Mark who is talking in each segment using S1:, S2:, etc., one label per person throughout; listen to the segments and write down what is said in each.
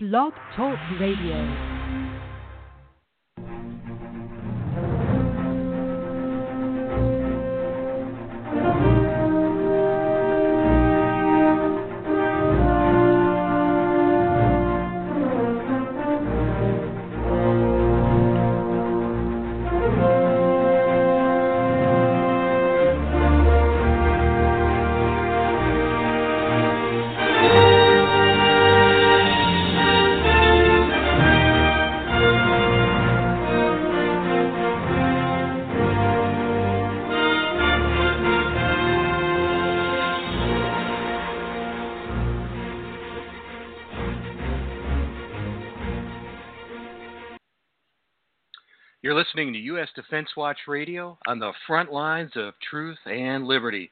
S1: Blog Talk Radio.
S2: Listening to U.S. Defense Watch Radio on the front lines of truth and liberty.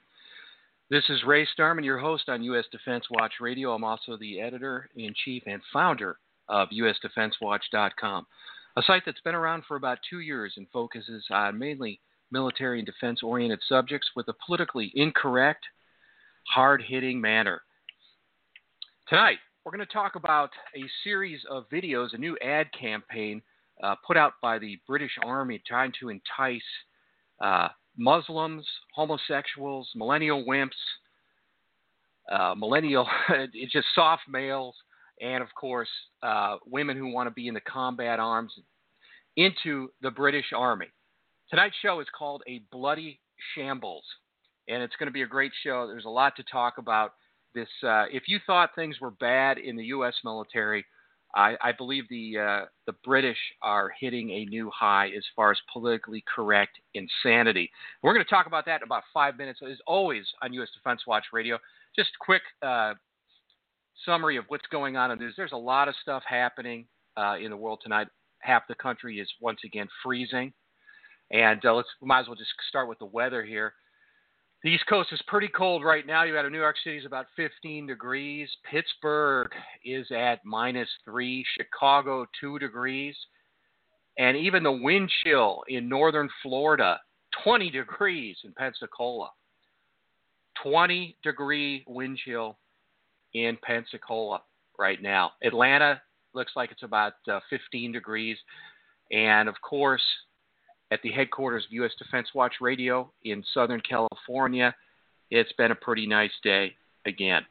S2: This is Ray Starmann, your host on U.S. Defense Watch Radio. I'm also the editor in chief and founder of USDefenseWatch.com, a site that's been around for about two years and focuses on mainly military and defense oriented subjects with a politically incorrect, hard hitting manner. Tonight, we're going to talk about a series of videos, a new ad campaign uh, put out by the British Army trying to entice uh, Muslims, homosexuals, millennial wimps, uh, millennial, it's just soft males, and of course, uh, women who want to be in the combat arms into the British Army. Tonight's show is called A Bloody Shambles, and it's going to be a great show. There's a lot to talk about. This, uh, if you thought things were bad in the U.S. military, I, I believe the uh, the British are hitting a new high as far as politically correct insanity. We're going to talk about that in about five minutes, as always on U.S. Defense Watch Radio. Just quick uh, summary of what's going on in news. There's a lot of stuff happening uh, in the world tonight. Half the country is once again freezing, and uh, let's might as well just start with the weather here. The East Coast is pretty cold right now. You got New York City is about 15 degrees. Pittsburgh is at minus three. Chicago two degrees, and even the wind chill in northern Florida 20 degrees in Pensacola. 20 degree wind chill in Pensacola right now. Atlanta looks like it's about uh, 15 degrees, and of course at the headquarters of U.S. Defense Watch Radio in Southern California. It's been a pretty nice day again.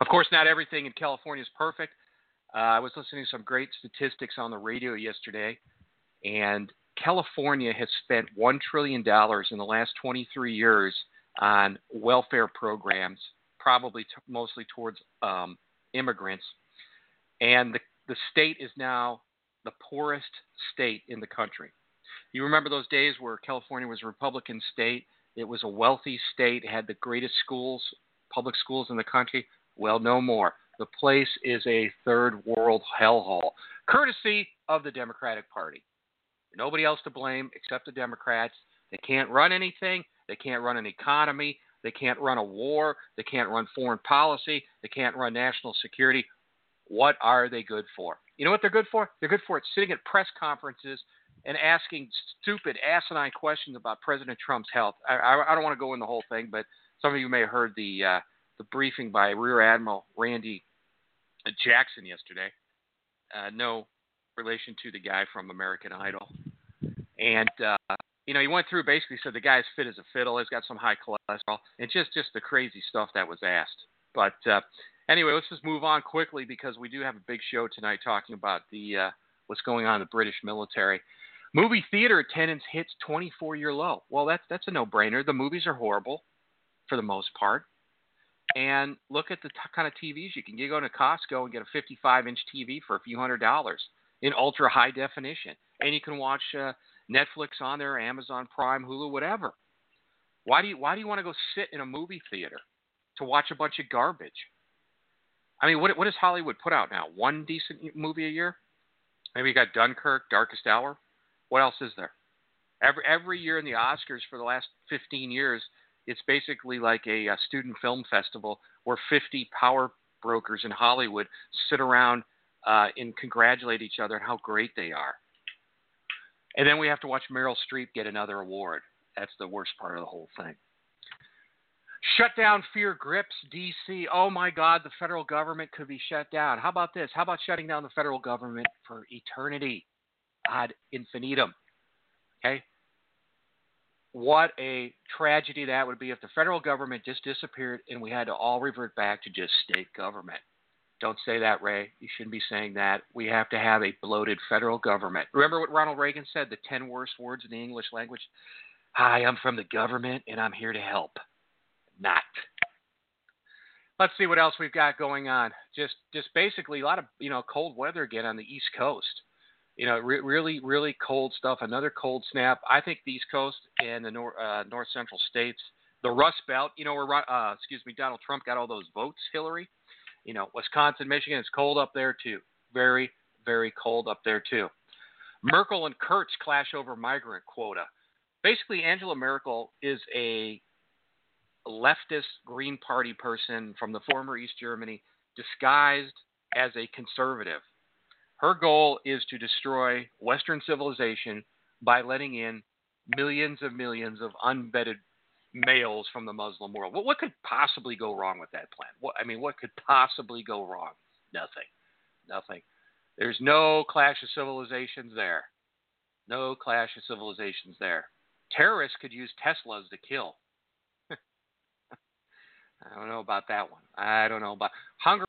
S2: Of course, not everything in California is perfect. Uh, I was listening to some great statistics on the radio yesterday, and California has spent $1 trillion in the last 23 years on welfare programs, probably t- mostly towards um, immigrants. And the, the state is now the poorest state in the country. You remember those days where California was a Republican state? It was a wealthy state, had the greatest schools, public schools in the country. Well, no more. The place is a third world hellhole, courtesy of the Democratic Party. Nobody else to blame except the Democrats. They can't run anything. They can't run an economy. They can't run a war. They can't run foreign policy. They can't run national security. What are they good for? You know what they're good for? They're good for it sitting at press conferences and asking stupid, asinine questions about President Trump's health. I, I, I don't want to go in the whole thing, but some of you may have heard the uh, the briefing by Rear Admiral Randy Jackson yesterday. Uh, no relation to the guy from American Idol, and uh, you know he went through basically said the guy's fit as a fiddle. He's got some high cholesterol, and just just the crazy stuff that was asked. But uh, anyway, let's just move on quickly because we do have a big show tonight talking about the uh, what's going on in the British military. Movie theater attendance hits 24 year low. Well, that's that's a no brainer. The movies are horrible for the most part. And look at the t- kind of TVs you can. You go to Costco and get a 55 inch TV for a few hundred dollars in ultra high definition, and you can watch uh, Netflix on there, Amazon Prime, Hulu, whatever. Why do you Why do you want to go sit in a movie theater to watch a bunch of garbage? I mean, what what does Hollywood put out now? One decent movie a year? Maybe you got Dunkirk, Darkest Hour. What else is there? Every every year in the Oscars for the last 15 years, it's basically like a, a student film festival where 50 power brokers in Hollywood sit around uh, and congratulate each other on how great they are. And then we have to watch Meryl Streep get another award. That's the worst part of the whole thing. Shut down fear grips D.C. Oh my God, the federal government could be shut down. How about this? How about shutting down the federal government for eternity, ad infinitum? Okay. What a tragedy that would be if the federal government just disappeared and we had to all revert back to just state government. Don't say that, Ray. You shouldn't be saying that. We have to have a bloated federal government. Remember what Ronald Reagan said the 10 worst words in the English language? Hi, I'm from the government and I'm here to help. Not. Let's see what else we've got going on. Just just basically a lot of, you know, cold weather again on the East Coast. You know, re- really really cold stuff. Another cold snap. I think the East Coast and the nor- uh, north central states, the Rust Belt, you know, where uh, excuse me, Donald Trump got all those votes, Hillary you know, Wisconsin, Michigan, it's cold up there too. Very, very cold up there too. Merkel and Kurz clash over migrant quota. Basically, Angela Merkel is a leftist Green Party person from the former East Germany disguised as a conservative. Her goal is to destroy Western civilization by letting in millions of millions of unvetted males from the Muslim world. What, what could possibly go wrong with that plan? What, I mean, what could possibly go wrong? Nothing. Nothing. There's no clash of civilizations there. No clash of civilizations there. Terrorists could use Teslas to kill. I don't know about that one. I don't know about Hungary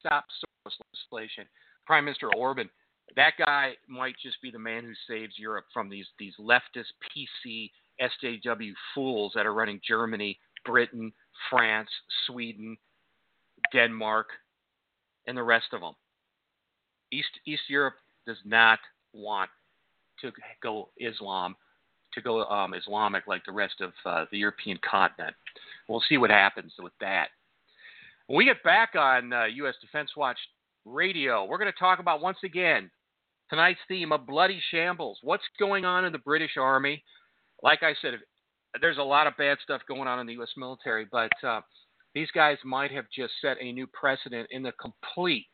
S2: stop Soros legislation. Prime Minister Orban, that guy might just be the man who saves Europe from these these leftist PC SJW fools that are running Germany, Britain, France, Sweden, Denmark, and the rest of them. East East Europe does not want to go Islam, to go um, Islamic like the rest of uh, the European continent. We'll see what happens with that. When we get back on uh, U.S. Defense Watch Radio, we're going to talk about once again tonight's theme of bloody shambles. What's going on in the British Army? like I said, there's a lot of bad stuff going on in the U.S. military, but uh, these guys might have just set a new precedent in the complete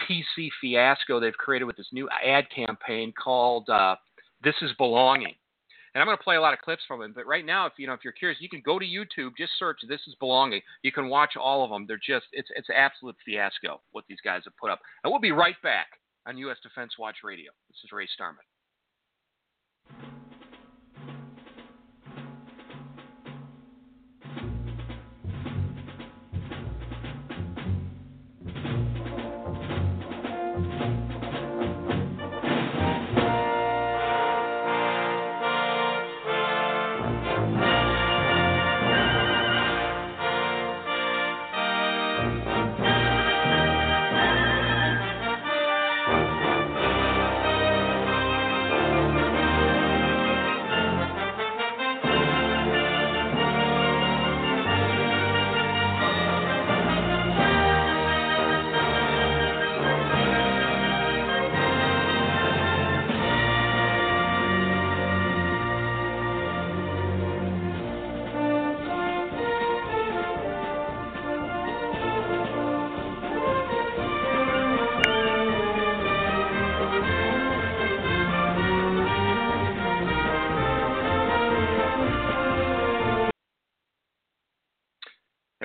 S2: PC fiasco they've created with this new ad campaign called uh, "This Is Belonging." And I'm going to play a lot of clips from it. But right now, if you know if you're curious, you can go to YouTube, just search "This Is Belonging." You can watch all of them. They're just it's it's absolute fiasco what these guys have put up. And we'll be right back on U.S. Defense Watch Radio. This is Ray Starmann.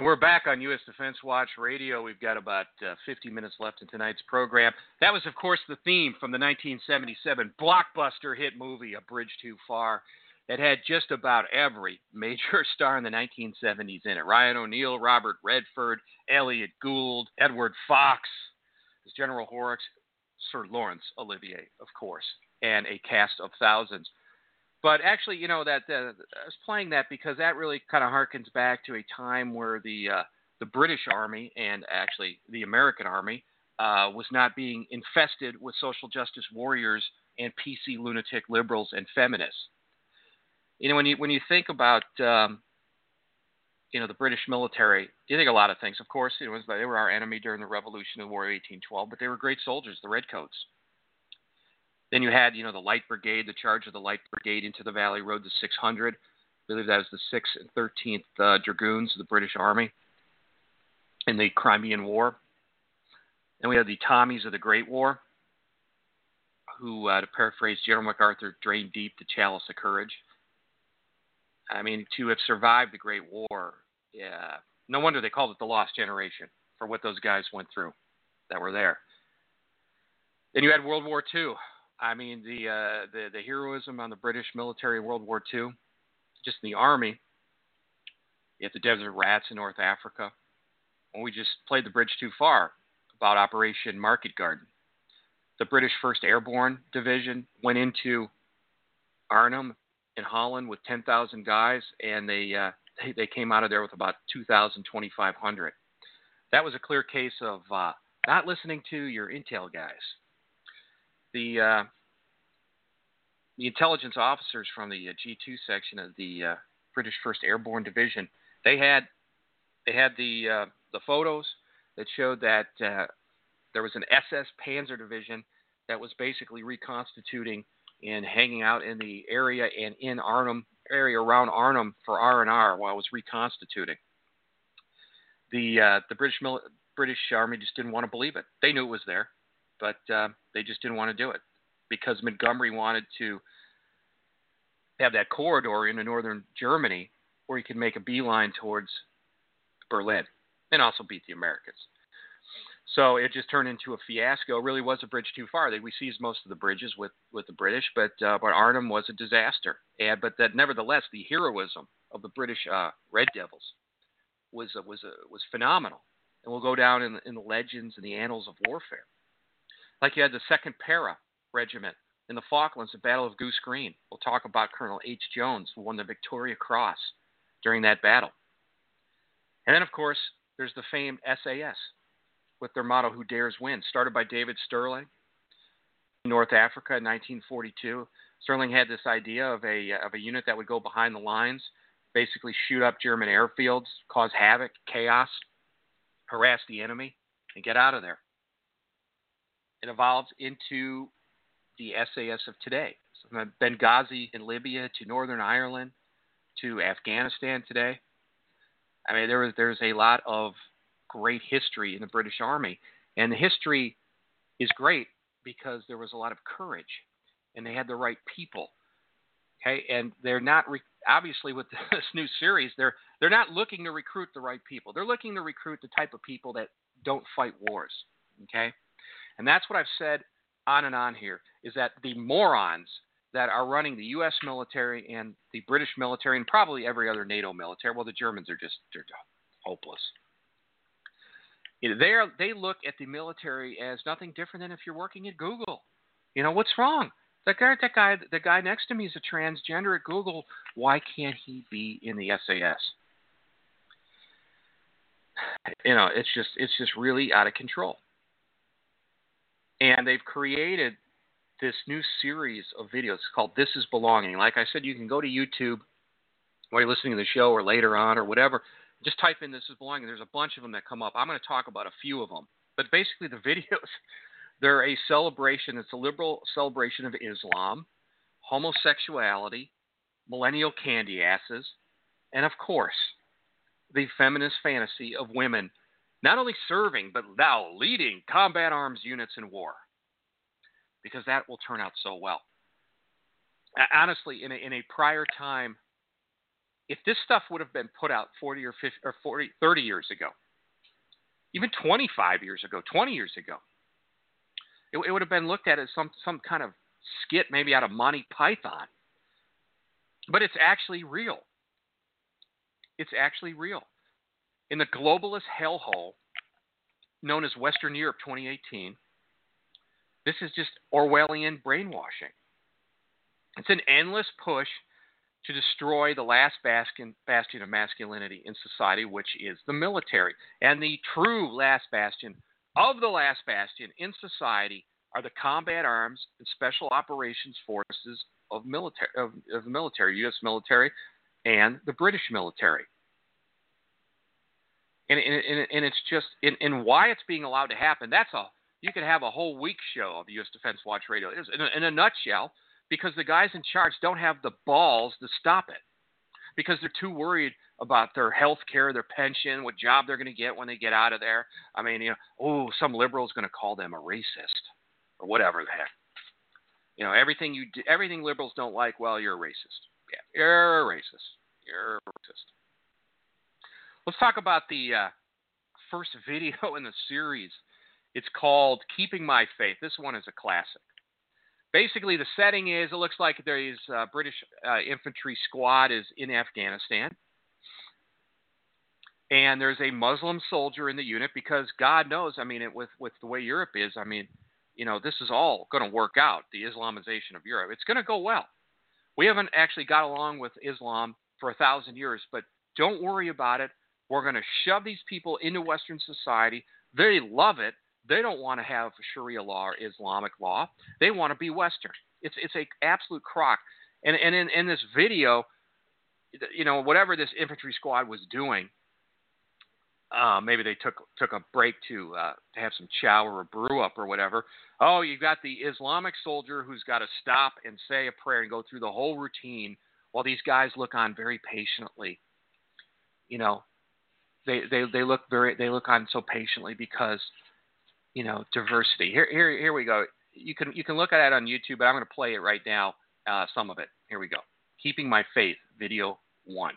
S2: We're back on U.S. Defense Watch Radio. We've got about uh, 50 minutes left in tonight's program. That was, of course, the theme from the 1977 blockbuster hit movie, A Bridge Too Far, that had just about every major star in the 1970s in it Ryan O'Neal, Robert Redford, Elliott Gould, Edward Fox, as General Horrocks, Sir Laurence Olivier, of course, and a cast of thousands. But actually, you know that uh, I was playing that because that really kind of harkens back to a time where the uh, the British Army and actually the American Army uh, was not being infested with social justice warriors and PC lunatic liberals and feminists. You know, when you when you think about um, you know the British military, you think a lot of things. Of course, it was they were our enemy during the Revolution and War of 1812, but they were great soldiers, the Redcoats. Then you had, you know, the Light Brigade, the charge of the Light Brigade into the Valley Road, the 600. I believe that was the 6th and 13th uh, Dragoons of the British Army in the Crimean War. And we had the Tommies of the Great War, who, uh, to paraphrase General MacArthur, drained deep the chalice of courage. I mean, to have survived the Great War yeah, no wonder they called it the Lost Generation for what those guys went through that were there. Then you had World War II. I mean, the uh, the the heroism on the British military in World War II, just in the army. You have the Desert Rats in North Africa. And we just played the bridge too far about Operation Market Garden. The British 1st Airborne Division went into Arnhem in Holland with 10,000 guys, and they, uh, they, they came out of there with about 2,000, 2,500. That was a clear case of uh, not listening to your intel guys. The uh, the intelligence officers from the uh, G2 section of the uh, British 1st Airborne Division, they had they had the uh, the photos that showed that uh, there was an SS Panzer Division that was basically reconstituting and hanging out in the area and in Arnhem area around Arnhem for R and R while it was reconstituting. The uh, the British British Army just didn't want to believe it. They knew it was there, but uh, they just didn't want to do it because Montgomery wanted to have that corridor into northern Germany where he could make a beeline towards Berlin and also beat the Americans. So it just turned into a fiasco. It really was a bridge too far. They we seized most of the bridges with, with the British, but uh, but Arnhem was a disaster. And but that nevertheless, the heroism of the British uh, Red Devils was uh, was was phenomenal, and will go down in, in the legends and the annals of warfare. Like you had the Second Para Regiment in the Falklands, the Battle of Goose Green. We'll talk about Colonel H. Jones, who won the Victoria Cross during that battle. And then, of course, there's the famed SAS with their motto, Who Dares Win, started by David Stirling in North Africa in 1942. Stirling had this idea of a, of a unit that would go behind the lines, basically shoot up German airfields, cause havoc, chaos, harass the enemy, and get out of there. It evolved into the SAS of today. So from Benghazi in Libya to Northern Ireland to Afghanistan today. I mean, there was there's a lot of great history in the British Army, and the history is great because there was a lot of courage, and they had the right people. Okay, and they're not re- obviously with this new series, they're they're not looking to recruit the right people. They're looking to recruit the type of people that don't fight wars. Okay, and that's what I've said on and on here is that the morons that are running the U.S. military and the British military and probably every other NATO military. Well, the Germans are just they're hopeless. They are, they look at the military as nothing different than if you're working at Google. You know what's wrong? That guy, that guy, the guy next to me is a transgender at Google. Why can't he be in the SAS? You know, it's just it's just really out of control. And they've created this new series of videos called This is Belonging. Like I said, you can go to YouTube while you're listening to the show or later on or whatever. Just type in This is Belonging. There's a bunch of them that come up. I'm going to talk about a few of them. But basically, the videos, they're a celebration. It's a liberal celebration of Islam, homosexuality, millennial candy asses, and of course, the feminist fantasy of women not only serving, but now leading combat arms units in war because that will turn out so well. Honestly, in a, in a prior time, if this stuff would have been put out 40 or 50 or 40, 30 years ago, even 25 years ago, 20 years ago, it, it would have been looked at as some, some kind of skit, maybe out of Monty Python. But it's actually real. It's actually real. In the globalist hellhole known as Western Europe 2018, this is just Orwellian brainwashing. It's an endless push to destroy the last bastion, of masculinity in society, which is the military. And the true last bastion of the last bastion in society are the combat arms and special operations forces of military of, of the military, U.S. military, and the British military. And, and, and it's just and, and why it's being allowed to happen. That's a you could have a whole week show of U.S. Defense Watch Radio in a, in a nutshell because the guys in charge don't have the balls to stop it because they're too worried about their health care, their pension, what job they're going to get when they get out of there. I mean, you know, oh, some liberal's going to call them a racist or whatever the heck. You know, everything you do, everything liberals don't like, well, you're a racist. Yeah, you're a racist. You're a racist. Let's talk about the uh, first video in the series. It's called Keeping My Faith. This one is a classic. Basically, the setting is it looks like there's a British uh, infantry squad is in Afghanistan. And there's a Muslim soldier in the unit because God knows, I mean, it, with, with the way Europe is, I mean, you know, this is all going to work out, the Islamization of Europe. It's going to go well. We haven't actually got along with Islam for a thousand years, but don't worry about it. We're going to shove these people into Western society. They love it. They don't want to have Sharia law or Islamic law. They want to be Western. It's it's a absolute crock. And and in, in this video, you know, whatever this infantry squad was doing, uh, maybe they took took a break to uh, to have some chow or a brew up or whatever. Oh, you've got the Islamic soldier who's got to stop and say a prayer and go through the whole routine while these guys look on very patiently. You know, they they they look very they look on so patiently because you know diversity. Here here here we go. You can you can look at it on YouTube, but I'm going to play it right now. Uh, some of it. Here we go. Keeping my faith, video one.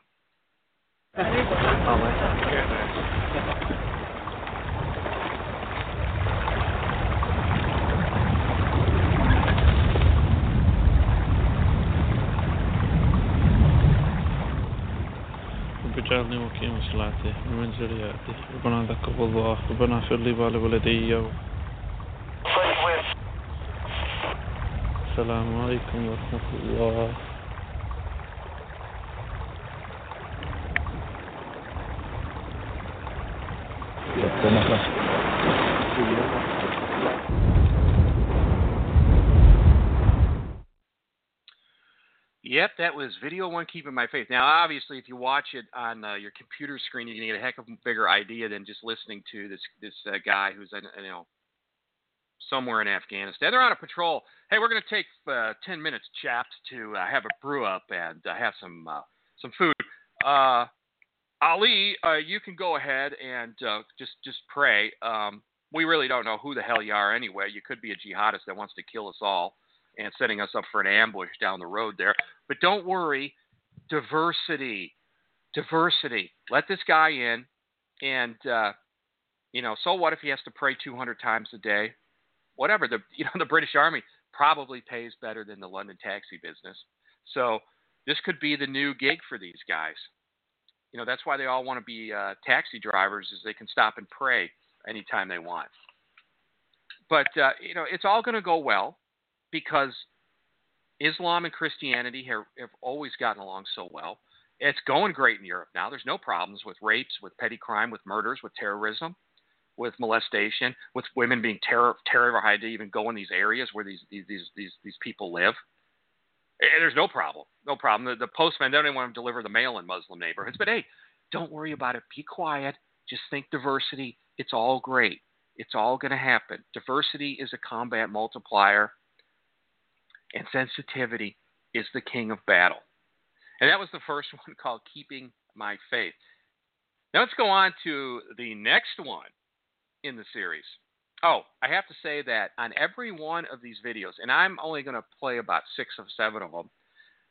S3: واجعلني مقيم صلاته ومن ذريته ربنا تقبل الله ربنا اغفر لي ولوالدي السلام عليكم ورحمة الله.
S2: Yep, that was video one, keeping my faith. Now, obviously, if you watch it on uh, your computer screen, you're going to get a heck of a bigger idea than just listening to this this uh, guy who's you know somewhere in Afghanistan. They're on a patrol. Hey, we're going to take uh, ten minutes, chaps, to uh, have a brew up and uh, have some uh, some food. Uh, Ali, uh, you can go ahead and uh, just just pray. Um, we really don't know who the hell you are anyway. You could be a jihadist that wants to kill us all and setting us up for an ambush down the road there. But don't worry, diversity, diversity. Let this guy in, and uh, you know, so what if he has to pray 200 times a day? Whatever. The you know the British Army probably pays better than the London taxi business. So this could be the new gig for these guys. You know, that's why they all want to be uh, taxi drivers, is they can stop and pray anytime they want. But uh, you know, it's all going to go well because Islam and Christianity have, have always gotten along so well. It's going great in Europe now. There's no problems with rapes, with petty crime, with murders, with terrorism, with molestation, with women being terror, terrified to even go in these areas where these these these these, these people live. And there's no problem, no problem. The, the postman don't even want to deliver the mail in Muslim neighborhoods. But hey, don't worry about it. Be quiet. Just think diversity. It's all great. It's all going to happen. Diversity is a combat multiplier and sensitivity is the king of battle. And that was the first one called Keeping My Faith. Now let's go on to the next one in the series. Oh, I have to say that on every one of these videos, and I'm only going to play about six or seven of them.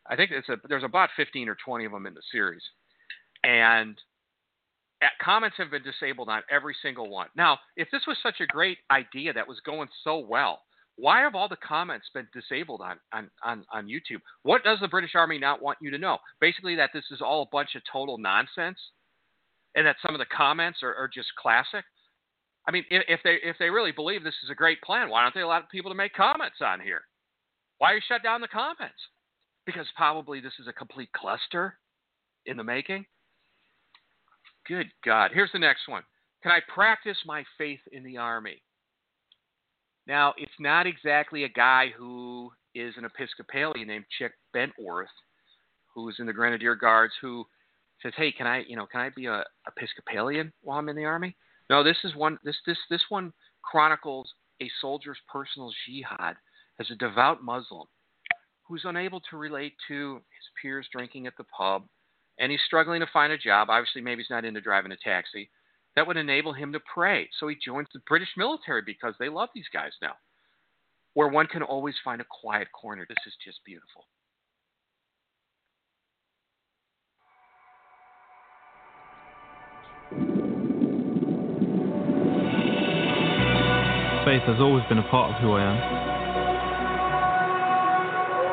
S2: I think a, there's about 15 or 20 of them in the series, and uh, comments have been disabled on every single one. Now, if this was such a great idea that was going so well, why have all the comments been disabled on, on, on, on YouTube? What does the British Army not want you to know? Basically, that this is all a bunch of total nonsense, and that some of the comments are, are just classic. I mean, if, if they if they really believe this is a great plan, why don't they allow people to make comments on here? Why are you shut down the comments? Because probably this is a complete cluster in the making. Good God! Here's the next one. Can I practice my faith in the army? Now, it's not exactly a guy who is an Episcopalian named Chick Bentworth, who's in the Grenadier Guards, who says, "Hey, can I, you know, can I be a Episcopalian while I'm in the army?" No, this is one. This this this one chronicles a soldier's personal jihad as a devout Muslim who's unable to relate to his peers drinking at the pub, and he's struggling to find a job. Obviously, maybe he's not into driving a taxi that would enable him to pray. So he joins the British military because they love these guys now, where one can always find a quiet corner. This is just beautiful.
S3: Faith has always been a part of who I am.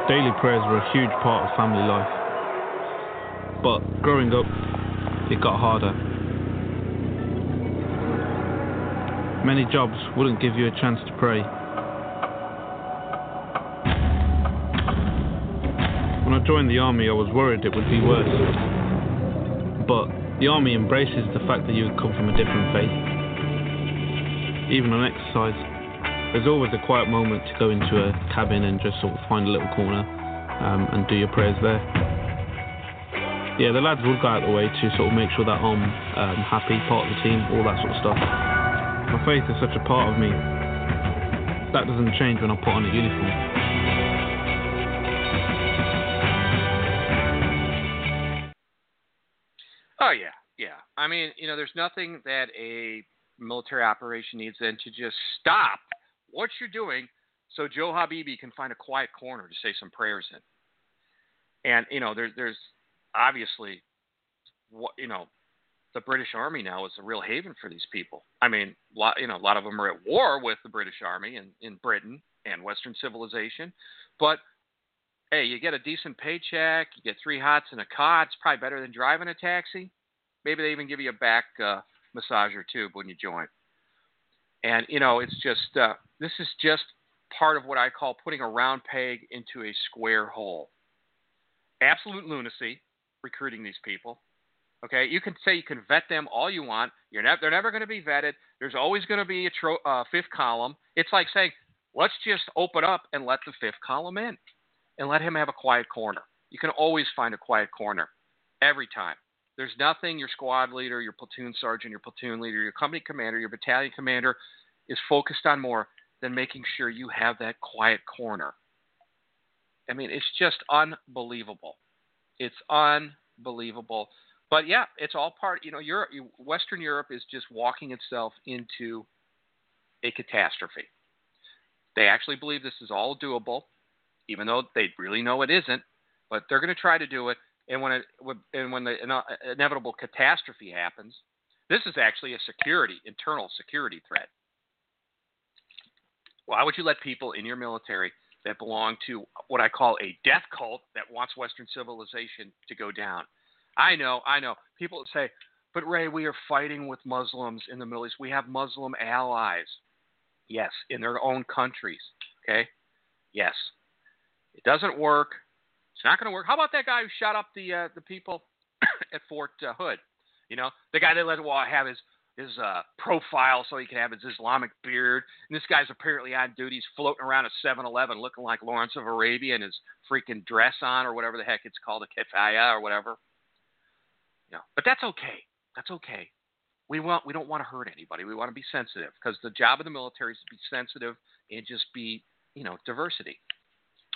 S3: Daily prayers were a huge part of family life. But growing up, it got harder. Many jobs wouldn't give you a chance to pray. When I joined the army, I was worried it would be worse. But the army embraces the fact that you come from a different faith. Even on exercise, there's always a quiet moment to go into a cabin and just sort of find a little corner um, and do your prayers there. Yeah, the lads would go out of the way to sort of make sure that I'm um, happy, part of the team, all that sort of stuff. My faith is such a part of me. That doesn't change when I put on a uniform.
S2: Oh yeah, yeah. I mean, you know, there's nothing that a military operation needs than to just stop what you're doing so Joe Habibi can find a quiet corner to say some prayers in. And you know, there's there's obviously you know, the British Army now is a real haven for these people. I mean, lot, you know, a lot of them are at war with the British Army in, in Britain and Western civilization, but hey, you get a decent paycheck, you get three hots and a cot. It's probably better than driving a taxi. Maybe they even give you a back uh, massage or two when you join. And you know, it's just uh, this is just part of what I call putting a round peg into a square hole. Absolute lunacy recruiting these people. Okay, you can say you can vet them all you want. You're never they're never going to be vetted. There's always going to be a tro- uh, fifth column. It's like saying, let's just open up and let the fifth column in, and let him have a quiet corner. You can always find a quiet corner, every time. There's nothing your squad leader, your platoon sergeant, your platoon leader, your company commander, your battalion commander is focused on more than making sure you have that quiet corner. I mean, it's just unbelievable. It's unbelievable. But yeah, it's all part. You know, Europe, Western Europe is just walking itself into a catastrophe. They actually believe this is all doable, even though they really know it isn't. But they're going to try to do it and when it and when the inevitable catastrophe happens, this is actually a security internal security threat. Why would you let people in your military that belong to what I call a death cult that wants Western civilization to go down? I know, I know. People say, but Ray, we are fighting with Muslims in the Middle East. We have Muslim allies. Yes, in their own countries. Okay? Yes. It doesn't work. It's not going to work. How about that guy who shot up the uh, the people at Fort uh, Hood? You know, the guy that let well have his his uh, profile so he can have his Islamic beard. And this guy's apparently on duty. He's floating around a 7-Eleven looking like Lawrence of Arabia and his freaking dress on or whatever the heck it's called, a kefaya or whatever. Know, but that's okay. That's okay. We want we don't want to hurt anybody. We want to be sensitive because the job of the military is to be sensitive and just be you know diversity.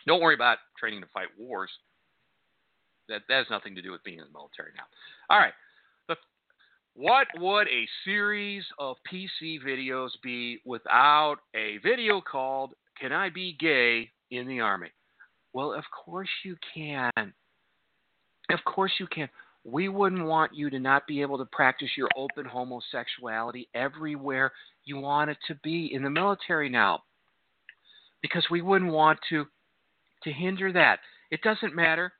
S2: Don't worry about training to fight wars. That, that has nothing to do with being in the military now. All right. What would a series of PC videos be without a video called Can I Be Gay in the Army? Well, of course you can. Of course you can. We wouldn't want you to not be able to practice your open homosexuality everywhere you want it to be in the military now. Because we wouldn't want to to hinder that. It doesn't matter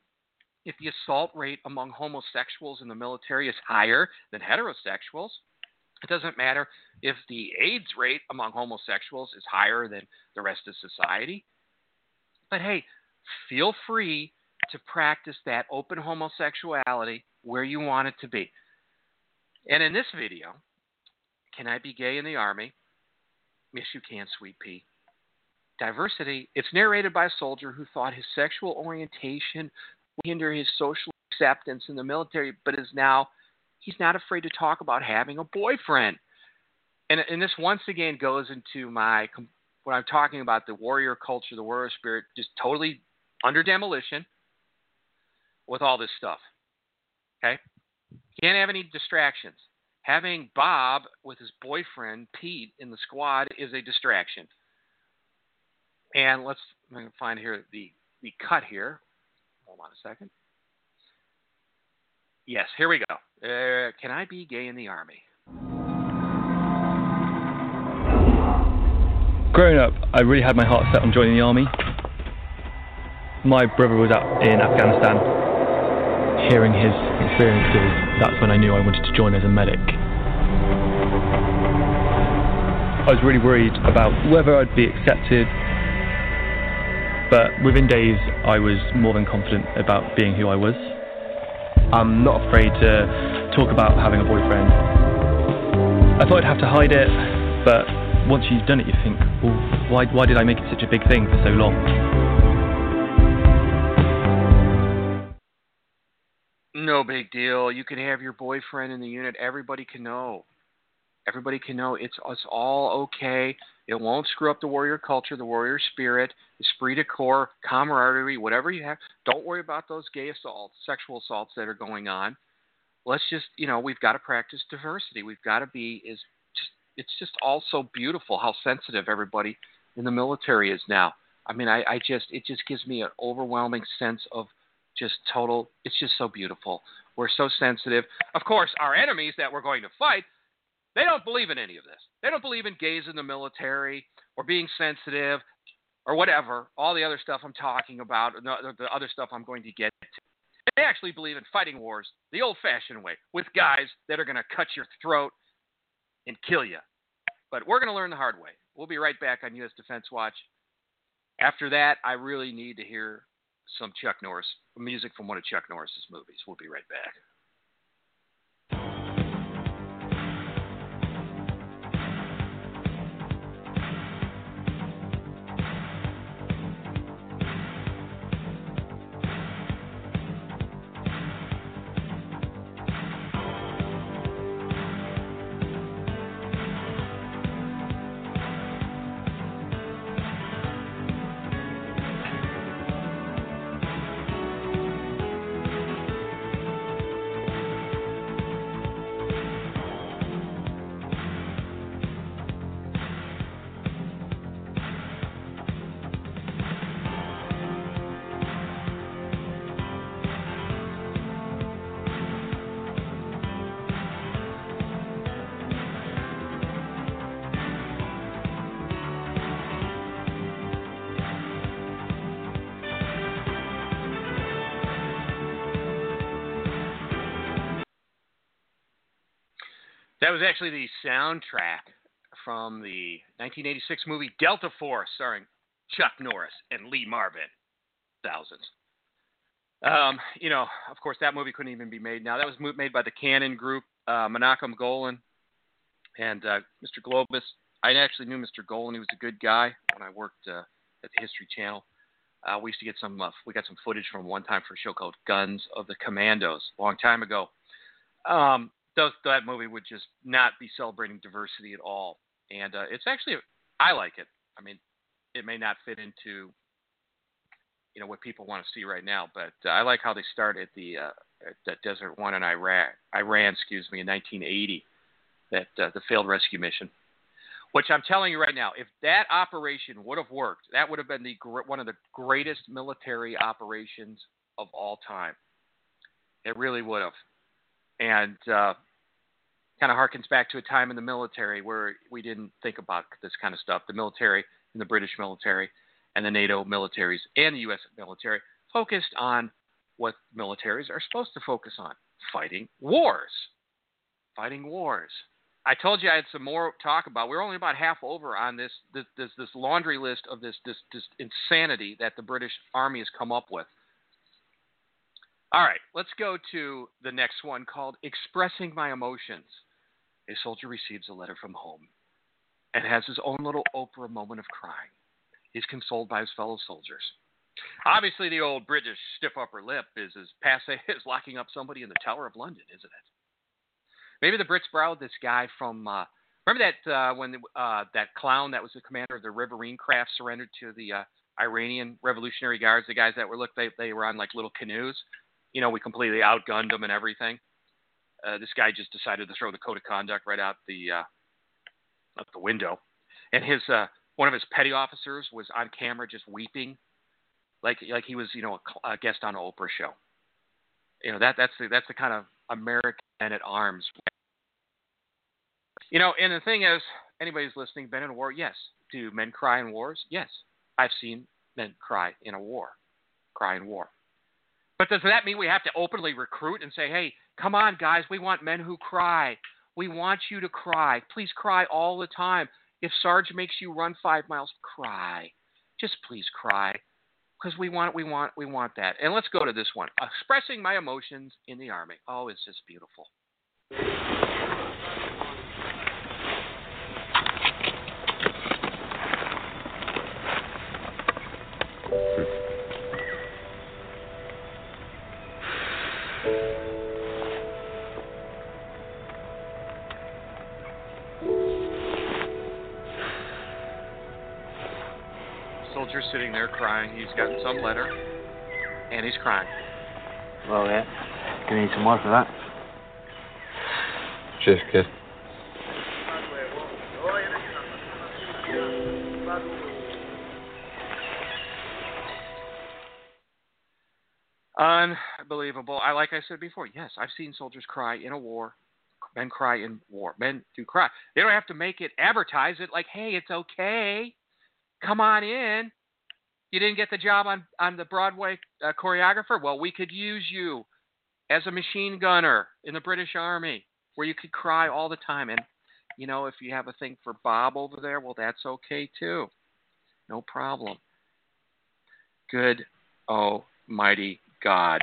S2: if the assault rate among homosexuals in the military is higher than heterosexuals. It doesn't matter if the AIDS rate among homosexuals is higher than the rest of society. But hey, feel free to practice that open homosexuality where you want it to be. And in this video, can I be gay in the Army? Yes, you can, sweet pea. Diversity, it's narrated by a soldier who thought his sexual orientation would hinder his social acceptance in the military, but is now, he's not afraid to talk about having a boyfriend. And, and this once again goes into my, when I'm talking about the warrior culture, the warrior spirit, just totally under demolition with all this stuff. Okay? Can't have any distractions. Having Bob with his boyfriend Pete in the squad is a distraction. And let's find here the, the cut here. Hold on a second. Yes, here we go. Uh, can I be gay in the army?
S4: growing up, I really had my heart set on joining the army. My brother was out in Afghanistan. Hearing his experiences, that's when I knew I wanted to join as a medic. I was really worried about whether I'd be accepted, but within days I was more than confident about being who I was. I'm not afraid to talk about having a boyfriend. I thought I'd have to hide it, but once you've done it, you think, well, why, why did I make it such a big thing for so long?
S2: No big deal. You can have your boyfriend in the unit. Everybody can know. Everybody can know it's it's all okay. It won't screw up the warrior culture, the warrior spirit, esprit de corps, camaraderie, whatever you have. Don't worry about those gay assaults, sexual assaults that are going on. Let's just, you know, we've got to practice diversity. We've got to be is just it's just all so beautiful how sensitive everybody in the military is now. I mean, I, I just it just gives me an overwhelming sense of just total. It's just so beautiful. We're so sensitive. Of course, our enemies that we're going to fight, they don't believe in any of this. They don't believe in gays in the military or being sensitive or whatever. All the other stuff I'm talking about, the other stuff I'm going to get to. They actually believe in fighting wars the old fashioned way with guys that are going to cut your throat and kill you. But we're going to learn the hard way. We'll be right back on U.S. Defense Watch. After that, I really need to hear some Chuck Norris music from one of Chuck Norris's movies. We'll be right back. Was actually the soundtrack from the 1986 movie Delta Force, starring Chuck Norris and Lee Marvin. Thousands. Um, you know, of course, that movie couldn't even be made now. That was made by the Cannon Group, uh, Menachem Golan, and uh, Mr. Globus. I actually knew Mr. Golan. He was a good guy when I worked uh, at the History Channel. Uh, we used to get some. Uh, we got some footage from one time for a show called Guns of the Commandos, a long time ago. Um, those, that movie would just not be celebrating diversity at all. And uh, it's actually, I like it. I mean, it may not fit into, you know, what people want to see right now, but uh, I like how they started the uh, that Desert One in Iraq, Iran, excuse me, in 1980, that uh, the failed rescue mission. Which I'm telling you right now, if that operation would have worked, that would have been the one of the greatest military operations of all time. It really would have and uh, kind of harkens back to a time in the military where we didn't think about this kind of stuff. The military and the British military and the NATO militaries and the U.S. military focused on what militaries are supposed to focus on fighting wars. Fighting wars. I told you I had some more talk about. We're only about half over on this this this, this laundry list of this, this this insanity that the British Army has come up with. All right, let's go to the next one called Expressing My Emotions. A soldier receives a letter from home and has his own little Oprah moment of crying. He's consoled by his fellow soldiers. Obviously, the old British stiff upper lip is as passe as locking up somebody in the Tower of London, isn't it? Maybe the Brits borrowed this guy from. Uh, remember that uh, when uh, that clown that was the commander of the Riverine craft surrendered to the uh, Iranian Revolutionary Guards? The guys that were look they they were on like little canoes you know, we completely outgunned them and everything. Uh, this guy just decided to throw the code of conduct right out the uh, out the window, and his uh, one of his petty officers was on camera just weeping, like like he was you know a, a guest on an Oprah show. You know that that's the, that's the kind of American at arms You know, and the thing is, anybody's listening, been in war? Yes. Do men cry in wars? Yes. I've seen men cry in a war, cry in war. But does that mean we have to openly recruit and say, hey, come on, guys, we want men who cry. We want you to cry. Please cry all the time. If Sarge makes you run five miles, cry. Just please cry. Because we want, we want, we want that. And let's go to this one. Expressing my emotions in the army. Oh, it's just beautiful. Sitting there crying. He's gotten some letter, and he's crying.
S5: Well, yeah. Gonna need some more for that.
S6: Cheers, kid.
S2: Unbelievable. I like I said before. Yes, I've seen soldiers cry in a war. Men cry in war. Men do cry. They don't have to make it advertise it like, "Hey, it's okay. Come on in." You didn't get the job on on the Broadway uh, choreographer. Well, we could use you as a machine gunner in the British Army, where you could cry all the time. And you know, if you have a thing for Bob over there, well, that's okay too. No problem. Good Almighty God.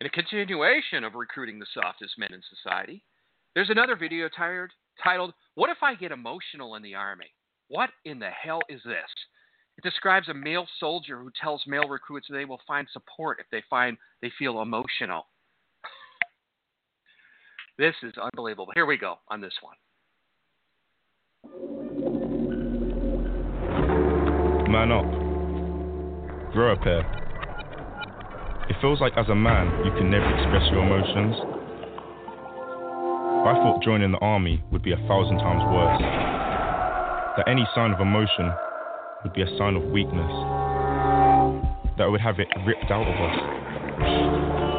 S2: In a continuation of recruiting the softest men in society, there's another video tired, titled, What If I Get Emotional in the Army? What in the hell is this? It describes a male soldier who tells male recruits they will find support if they find they feel emotional. this is unbelievable. Here we go on this one.
S7: Man up. Grow up here. It feels like as a man, you can never express your emotions. I thought joining the army would be a thousand times worse. That any sign of emotion would be a sign of weakness. That would have it ripped out of us.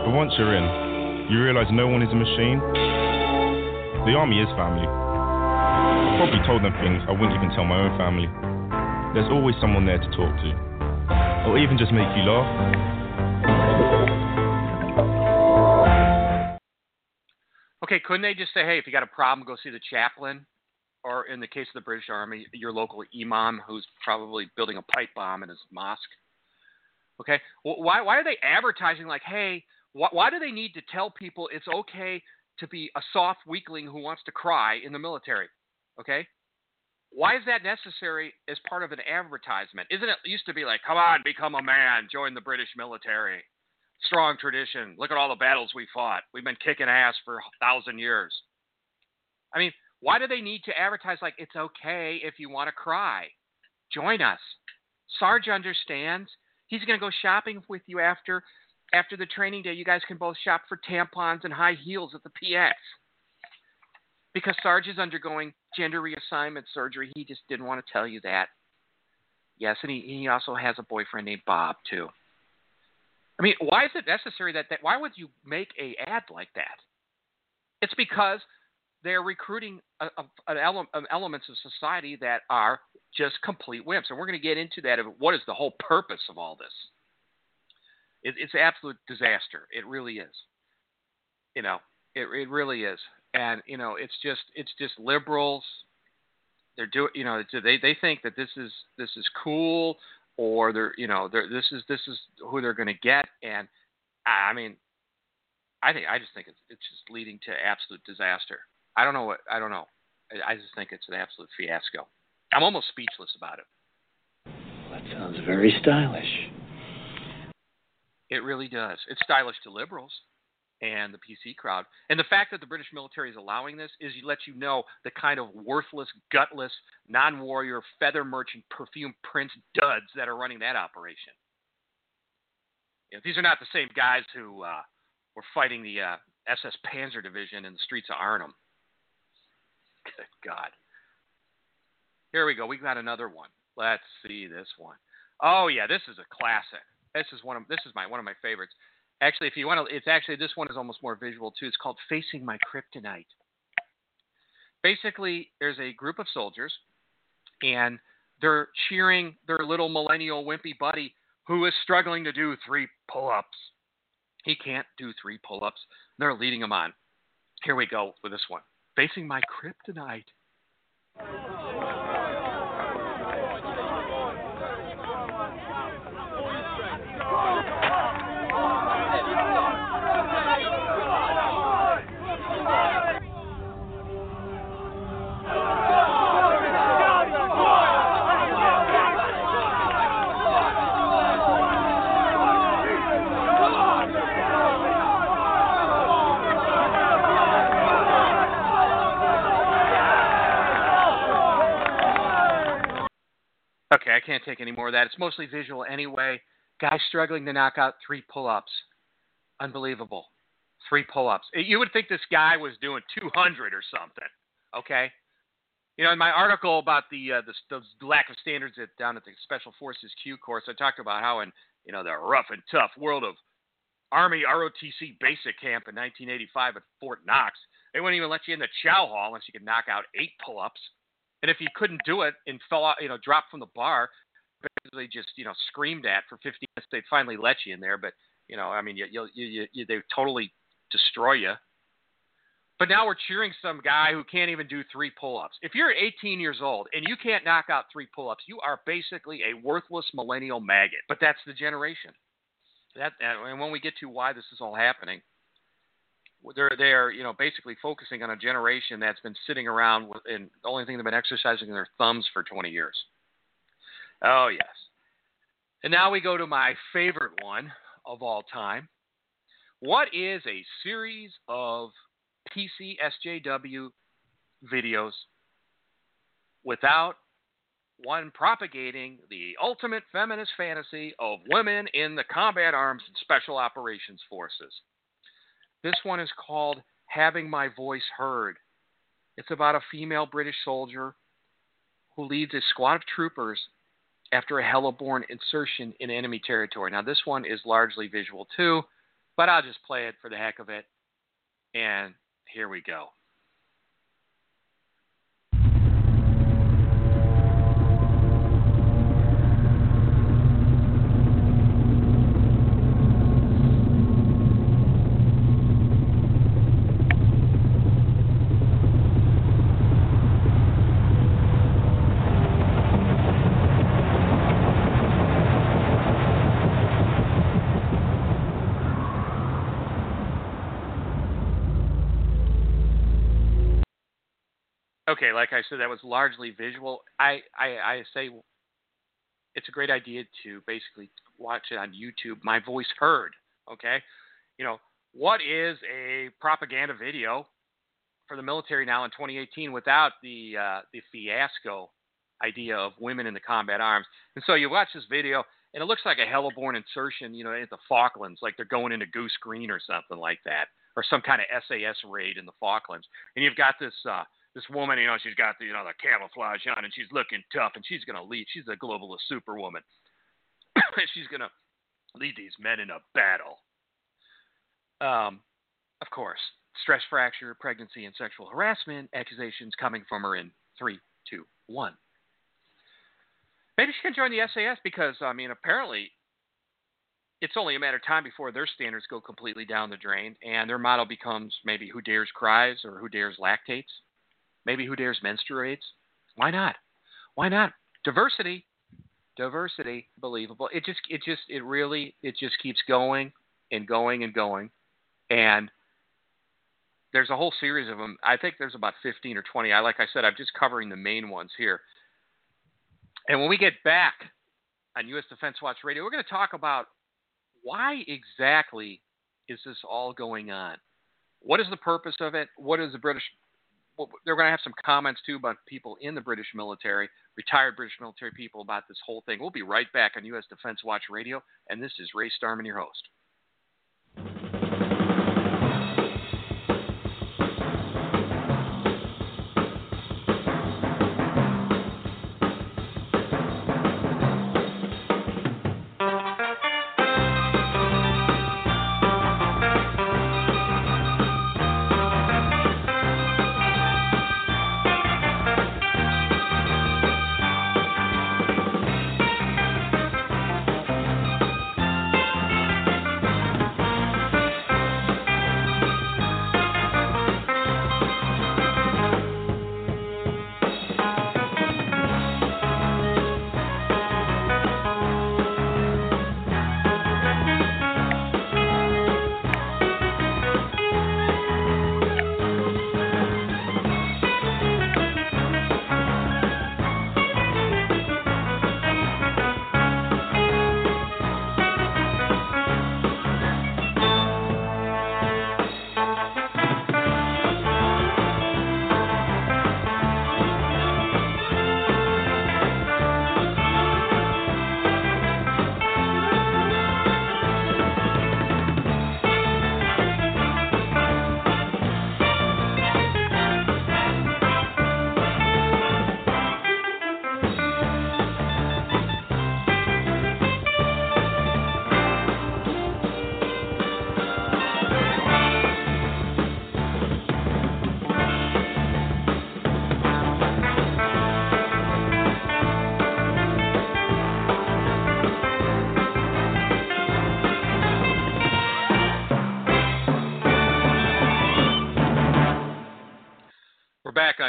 S7: But once you're in, you realize no one is a machine. The army is family. I probably told them things I wouldn't even tell my own family. There's always someone there to talk to, or even just make you laugh.
S2: Okay, couldn't they just say, hey, if you got a problem, go see the chaplain? Or in the case of the British Army, your local imam who's probably building a pipe bomb in his mosque. Okay, why why are they advertising like, hey, why, why do they need to tell people it's okay to be a soft weakling who wants to cry in the military? Okay, why is that necessary as part of an advertisement? Isn't it used to be like, come on, become a man, join the British military? Strong tradition. Look at all the battles we fought. We've been kicking ass for a thousand years. I mean, why do they need to advertise like it's okay if you want to cry? Join us. Sarge understands. He's going to go shopping with you after after the training day. You guys can both shop for tampons and high heels at the PX because Sarge is undergoing gender reassignment surgery. He just didn't want to tell you that. Yes, and he, he also has a boyfriend named Bob too. I mean, why is it necessary that, that why would you make a ad like that? It's because they're recruiting a, a, an ele- elements of society that are just complete wimps, and we're going to get into that. Of what is the whole purpose of all this? It, it's absolute disaster. It really is. You know, it, it really is and you know it's just it's just liberals they're doing you know they they think that this is this is cool or they're you know they're this is this is who they're going to get and I mean I think I just think it's it's just leading to absolute disaster. I don't know what I don't know. I, I just think it's an absolute fiasco. I'm almost speechless about it.
S5: That sounds very stylish.
S2: It really does. It's stylish to liberals and the PC crowd. And the fact that the British military is allowing this is you let you know the kind of worthless, gutless, non-warrior, feather merchant, perfume prince duds that are running that operation. You know, these are not the same guys who uh, were fighting the uh, SS Panzer Division in the streets of Arnhem. Good God. Here we go. We got another one. Let's see this one. Oh yeah, this is a classic. This is one of this is my one of my favorites. Actually, if you want to, it's actually this one is almost more visual too. It's called "Facing My Kryptonite." basically, there's a group of soldiers, and they're cheering their little millennial wimpy buddy who is struggling to do three pull ups. He can't do three pull ups. They're leading him on. Here we go with this one. Facing my kryptonite. I can't take any more of that. It's mostly visual anyway. Guy struggling to knock out three pull ups. Unbelievable. Three pull ups. You would think this guy was doing 200 or something. Okay? You know, in my article about the, uh, the, the lack of standards at, down at the Special Forces Q course, I talked about how in you know the rough and tough world of Army ROTC basic camp in 1985 at Fort Knox, they wouldn't even let you in the chow hall unless you could knock out eight pull-ups. And if you couldn't do it and fell out, you know, dropped from the bar, basically just you know screamed at for 50 minutes, they'd finally let you in there. But you know, I mean, you, you, you, you they totally destroy you. But now we're cheering some guy who can't even do three pull-ups. If you're 18 years old and you can't knock out three pull-ups, you are basically a worthless millennial maggot. But that's the generation. That and when we get to why this is all happening, they're they're you know basically focusing on a generation that's been sitting around with, and the only thing they've been exercising their thumbs for 20 years. Oh yes. And now we go to my favorite one of all time. What is a series of PC SJW videos without one propagating the ultimate feminist fantasy of women in the combat arms and special operations forces. This one is called Having My Voice Heard. It's about a female British soldier who leads a squad of troopers after a heliborne insertion in enemy territory. Now, this one is largely visual too, but I'll just play it for the heck of it. And here we go. Okay, like I said, that was largely visual. I, I, I say it's a great idea to basically watch it on YouTube. My voice heard. Okay, you know what is a propaganda video for the military now in 2018 without the uh, the fiasco idea of women in the combat arms? And so you watch this video, and it looks like a heliborne insertion, you know, at the Falklands, like they're going into Goose Green or something like that, or some kind of SAS raid in the Falklands. And you've got this. Uh, this woman, you know, she's got the you know the camouflage on and she's looking tough and she's gonna lead. She's a globalist superwoman. she's gonna lead these men in a battle. Um, of course, stress fracture, pregnancy, and sexual harassment accusations coming from her in three, two, one. Maybe she can join the SAS because I mean, apparently, it's only a matter of time before their standards go completely down the drain, and their motto becomes maybe "Who dares cries" or "Who dares lactates." Maybe Who Dares menstruates? Why not? Why not? Diversity, diversity, believable. It just, it just, it really, it just keeps going and going and going, and there's a whole series of them. I think there's about 15 or 20. I, like I said, I'm just covering the main ones here. And when we get back on U.S. Defense Watch Radio, we're going to talk about why exactly is this all going on? What is the purpose of it? What is the British they're going to have some comments too about people in the British military, retired British military people about this whole thing. We'll be right back on U.S. Defense Watch Radio, and this is Ray Starmann, your host.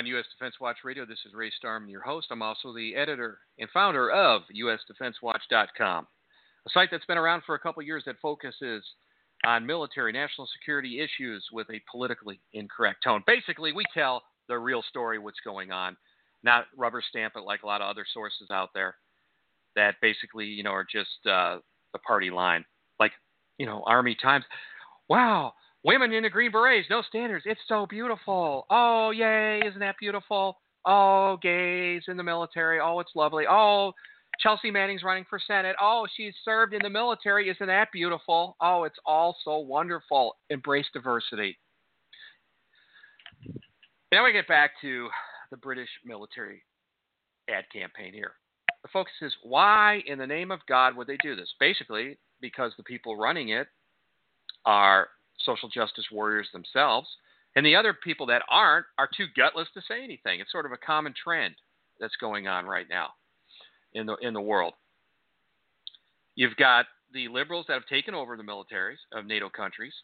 S2: On U.S. Defense Watch Radio. This is Ray Starmann, your host. I'm also the editor and founder of USDefenseWatch.com, a site that's been around for a couple years that focuses on military, national security issues with a politically incorrect tone. Basically, we tell the real story, what's going on, not rubber stamp it like a lot of other sources out there that basically, you know, are just uh, the party line. Like, you know, Army Times. Wow, women in the Green Berets, no standards. It's so beautiful. Oh, yay, isn't that beautiful? Oh, gays in the military. Oh, it's lovely. Oh, Chelsea Manning's running for Senate. Oh, she's served in the military. Isn't that beautiful? Oh, it's all so wonderful. Embrace diversity. Now we get back to the British military ad campaign here. The focus is why, in the name of God, would they do this? Basically, because the people running it are social justice warriors themselves, and the other people that aren't are too gutless to say anything. It's sort of a common trend that's going on right now in the in the world. You've got the liberals that have taken over the militaries of NATO countries,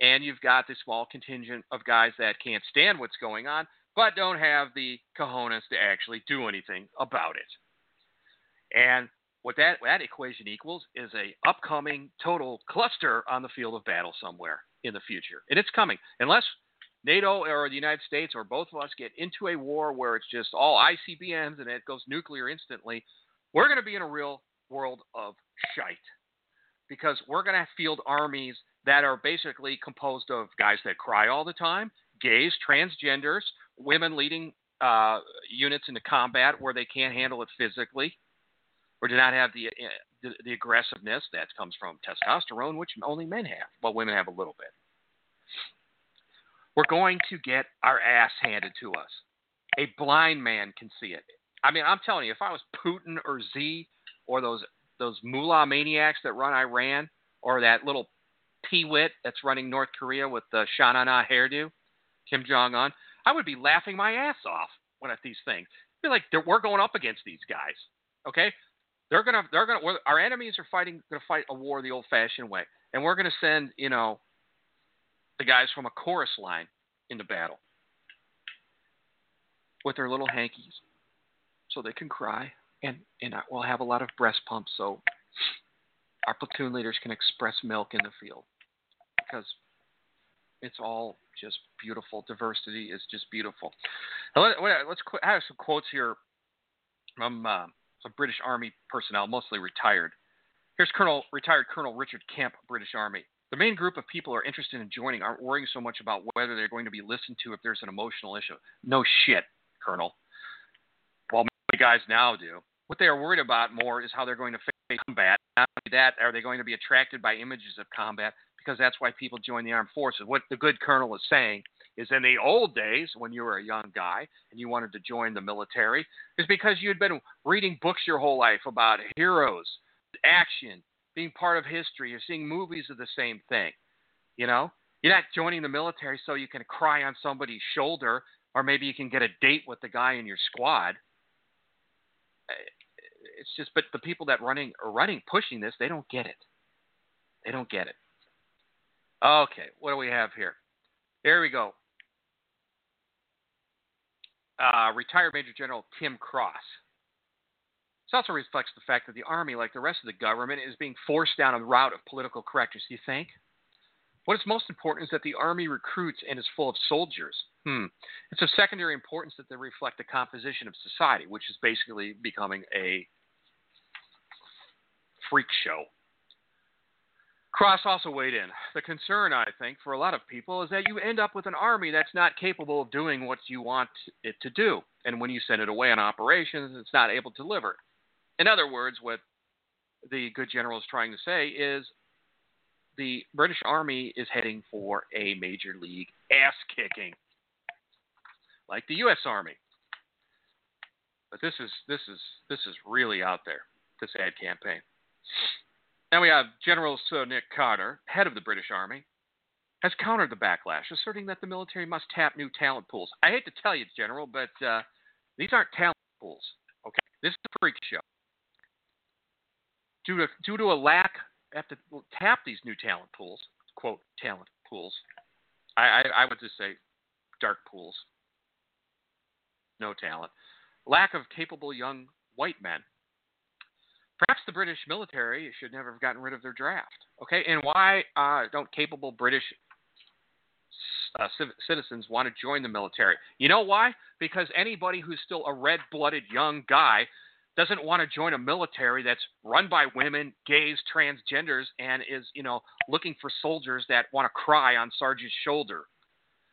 S2: and you've got the small contingent of guys that can't stand what's going on, but don't have the cojones to actually do anything about it. And what that, that equation equals is a upcoming total cluster on the field of battle somewhere in the future. And it's coming. Unless NATO or the United States or both of us get into a war where it's just all ICBMs and it goes nuclear instantly, we're going to be in a real world of shite. Because we're going to field armies that are basically composed of guys that cry all the time, gays, transgenders, women leading uh, units into combat where they can't handle it physically or do not have the, uh, the, the aggressiveness that comes from testosterone, which only men have. Well, women have a little bit. We're going to get our ass handed to us. A blind man can see it. I mean, I'm telling you, if I was Putin or Xi or those those mullah maniacs that run Iran or that little peewit that's running North Korea with the Sha Na Na hairdo, Kim Jong Un, I would be laughing my ass off when at these things. I'd be like, we're going up against these guys. Okay, they're gonna they're gonna our enemies are fighting gonna fight a war the old-fashioned way, and we're gonna send you know the guys from a chorus line into battle with their little hankies, so they can cry, and and we'll have a lot of breast pumps so our platoon leaders can express milk in the field because it's all just beautiful. Diversity is just beautiful. Let, us I have some quotes here from uh, some British Army personnel, mostly retired. Here's Colonel retired Colonel Richard Kemp, British Army. The main group of people are interested in joining aren't worrying so much about whether they're going to be listened to if there's an emotional issue. No shit, Colonel. Well, many guys now do. What they are worried about more is how they're going to face combat. Not only that, are they going to be attracted by images of combat? Because that's why people join the armed forces. What the good colonel is saying is in the old days when you were a young guy and you wanted to join the military is because you had been reading books your whole life about heroes, action, being part of history, you're seeing movies of the same thing. You know? You're not joining the military so you can cry on somebody's shoulder or maybe you can get a date with the guy in your squad. It's just but the people that running are running pushing this, they don't get it. They don't get it. Okay, what do we have here? There we go uh, retired Major General Tim Cross. This also reflects the fact that the Army, like the rest of the government, is being forced down a route of political correctness, you think? What is most important is that the Army recruits and is full of soldiers. Hmm. It's of secondary importance that they reflect the composition of society, which is basically becoming a freak show. Cross also weighed in. The concern, I think, for a lot of people is that you end up with an army that's not capable of doing what you want it to do. And when you send it away on operations, it's not able to deliver. In other words, what the good general is trying to say is the British Army is heading for a major league ass kicking, like the U.S. Army. But this is this is this is really out there. This ad campaign. Now we have General Sir Nick Carter, head of the British Army, has countered the backlash, asserting that the military must tap new talent pools. I hate to tell you, General, but uh, these aren't talent pools. Okay, this is a freak show. Due to due to a lack, have to tap these new talent pools. Quote talent pools. I, I, I would just say dark pools. no talent, lack of capable young white men. Perhaps the British military should never have gotten rid of their draft. Okay, and why uh, don't capable British uh, citizens want to join the military? You know why? Because anybody who's still a red-blooded young guy doesn't want to join a military that's run by women, gays, transgenders, and is you know looking for soldiers that want to cry on Sarge's shoulder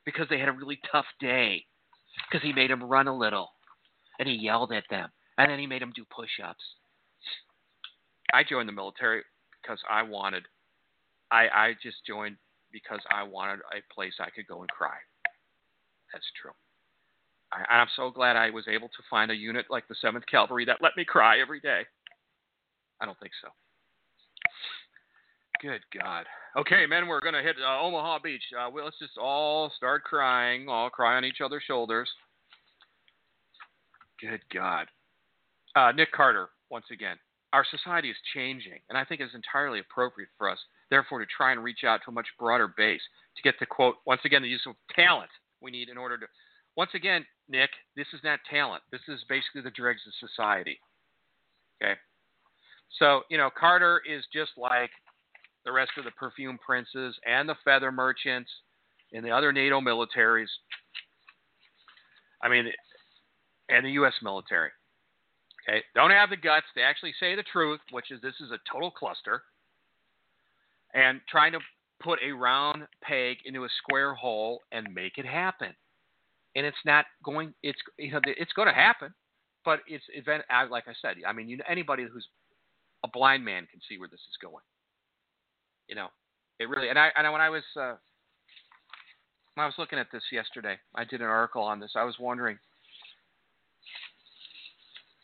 S2: because they had a really tough day because he made them run a little and he yelled at them and then he made them do push-ups. I joined the military because I wanted. I I just joined because I wanted a place I could go and cry. That's true. I, I'm so glad I was able to find a unit like the 7th Cavalry that let me cry every day. I don't think so. Good God. Okay, men, we're going to hit uh, Omaha Beach. Uh, let's just all start crying, all cry on each other's shoulders. Good God. Uh, Nick Carter, once again. Our society is changing, and I think it's entirely appropriate for us, therefore, to try and reach out to a much broader base to get the quote, once again, the use of talent we need in order to. Once again, Nick, this is not talent. This is basically the dregs of society. Okay? So, you know, Carter is just like the rest of the perfume princes and the feather merchants and the other NATO militaries. I mean, and the U.S. military. Don't have the guts to actually say the truth, which is this is a total cluster, and trying to put a round peg into a square hole and make it happen. And it's not going. It's you know it's going to happen, but it's event like I said. I mean, you know, anybody who's a blind man can see where this is going. You know, it really. And I and when I was uh, when I was looking at this yesterday, I did an article on this. I was wondering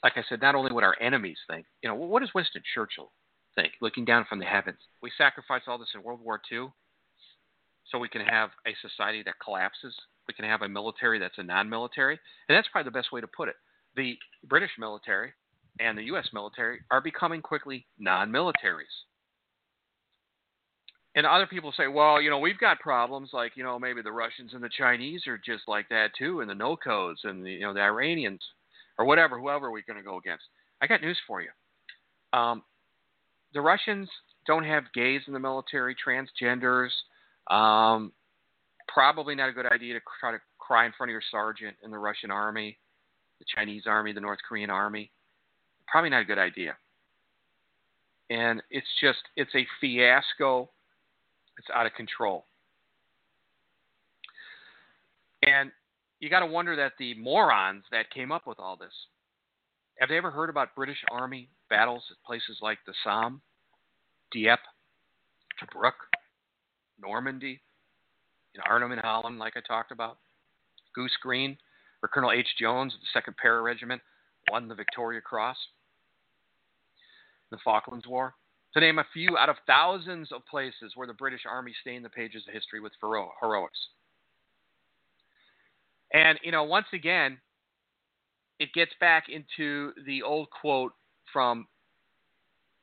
S2: like I said, not only what our enemies think, you know, what does Winston Churchill think, looking down from the heavens? We sacrificed all this in World War II so we can have a society that collapses. We can have a military that's a non military. And that's probably the best way to put it. The British military and the U.S. military are becoming quickly non militaries. And other people say, well, you know, we've got problems like, you know, maybe the Russians and the Chinese are just like that too, and the NOCOs and the, you know, the Iranians or whatever, whoever we're going to go against. I got news for you. Um, the Russians don't have gays in the military, transgenders. Um, probably not a good idea to try to cry in front of your sergeant in the Russian army, the Chinese army, the North Korean army. Probably not a good idea. And it's just, it's a fiasco. It's out of control. And you got to wonder that the morons that came up with all this have they ever heard about British Army battles at places like the Somme, Dieppe, Tobruk, Normandy, in Arnhem in Holland, like I talked about, Goose Green, where Colonel H. Jones of the 2nd Para Regiment won the Victoria Cross, the Falklands War, to name a few out of thousands of places where the British Army stained the pages of history with heroics. And, you know, once again, it gets back into the old quote from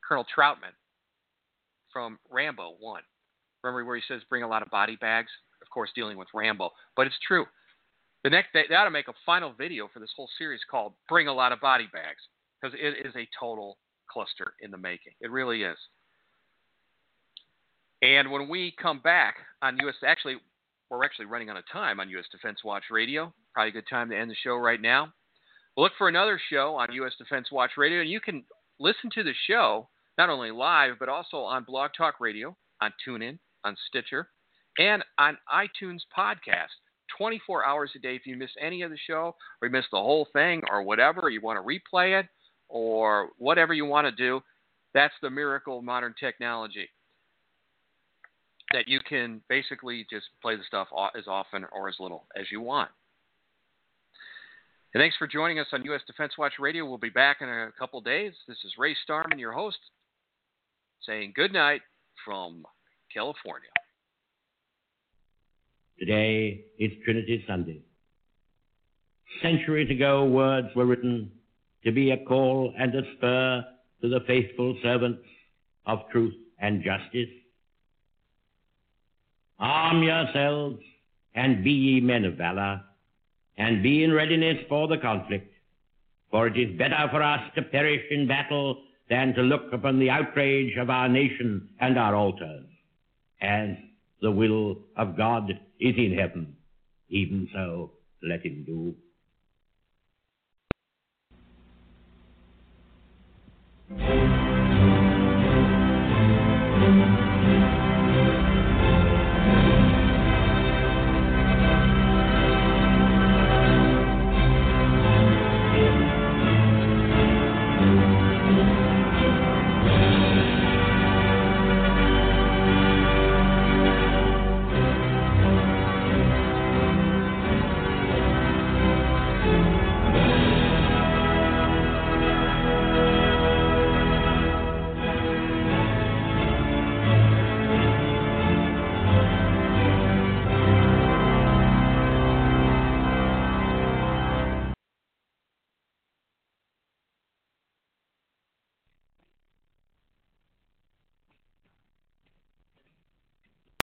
S2: Colonel Trautman from Rambo 1. Remember where he says, bring a lot of body bags? Of course, dealing with Rambo. But it's true. The next, they, they ought to make a final video for this whole series called Bring a Lot of Body Bags because it is a total cluster in the making. It really is. And when we come back on US, actually, we're actually running out of time on U.S. Defense Watch Radio. Probably a good time to end the show right now. Look for another show on U.S. Defense Watch Radio, and you can listen to the show not only live but also on Blog Talk Radio, on TuneIn, on Stitcher, and on iTunes Podcast. 24 hours a day. If you miss any of the show, or you miss the whole thing, or whatever, you want to replay it, or whatever you want to do, that's the miracle of modern technology that you can basically just play the stuff as often or as little as you want. And thanks for joining us on U.S. Defense Watch Radio. We'll be back in a couple days. This is Ray Starmann, your host, saying good night from California.
S6: Today is Trinity Sunday. Centuries ago, words were written to be a call and a spur to the faithful servants of truth and justice. Arm yourselves and be ye men of valor, and be in readiness for the conflict. For it is better for us to perish in battle than to look upon the outrage of our nation and our altars. As the will of God is in heaven, even so let him do.